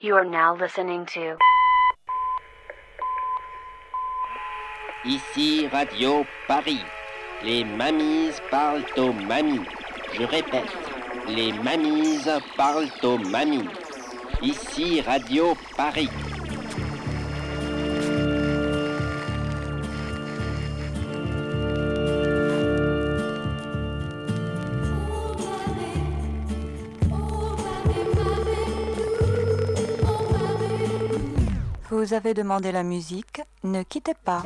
You are now listening to. Ici Radio Paris. Les mamies parlent aux mamies. Je répète, les mamies parlent aux mamies. Ici Radio Paris. vous avez demandé la musique, ne quittez pas.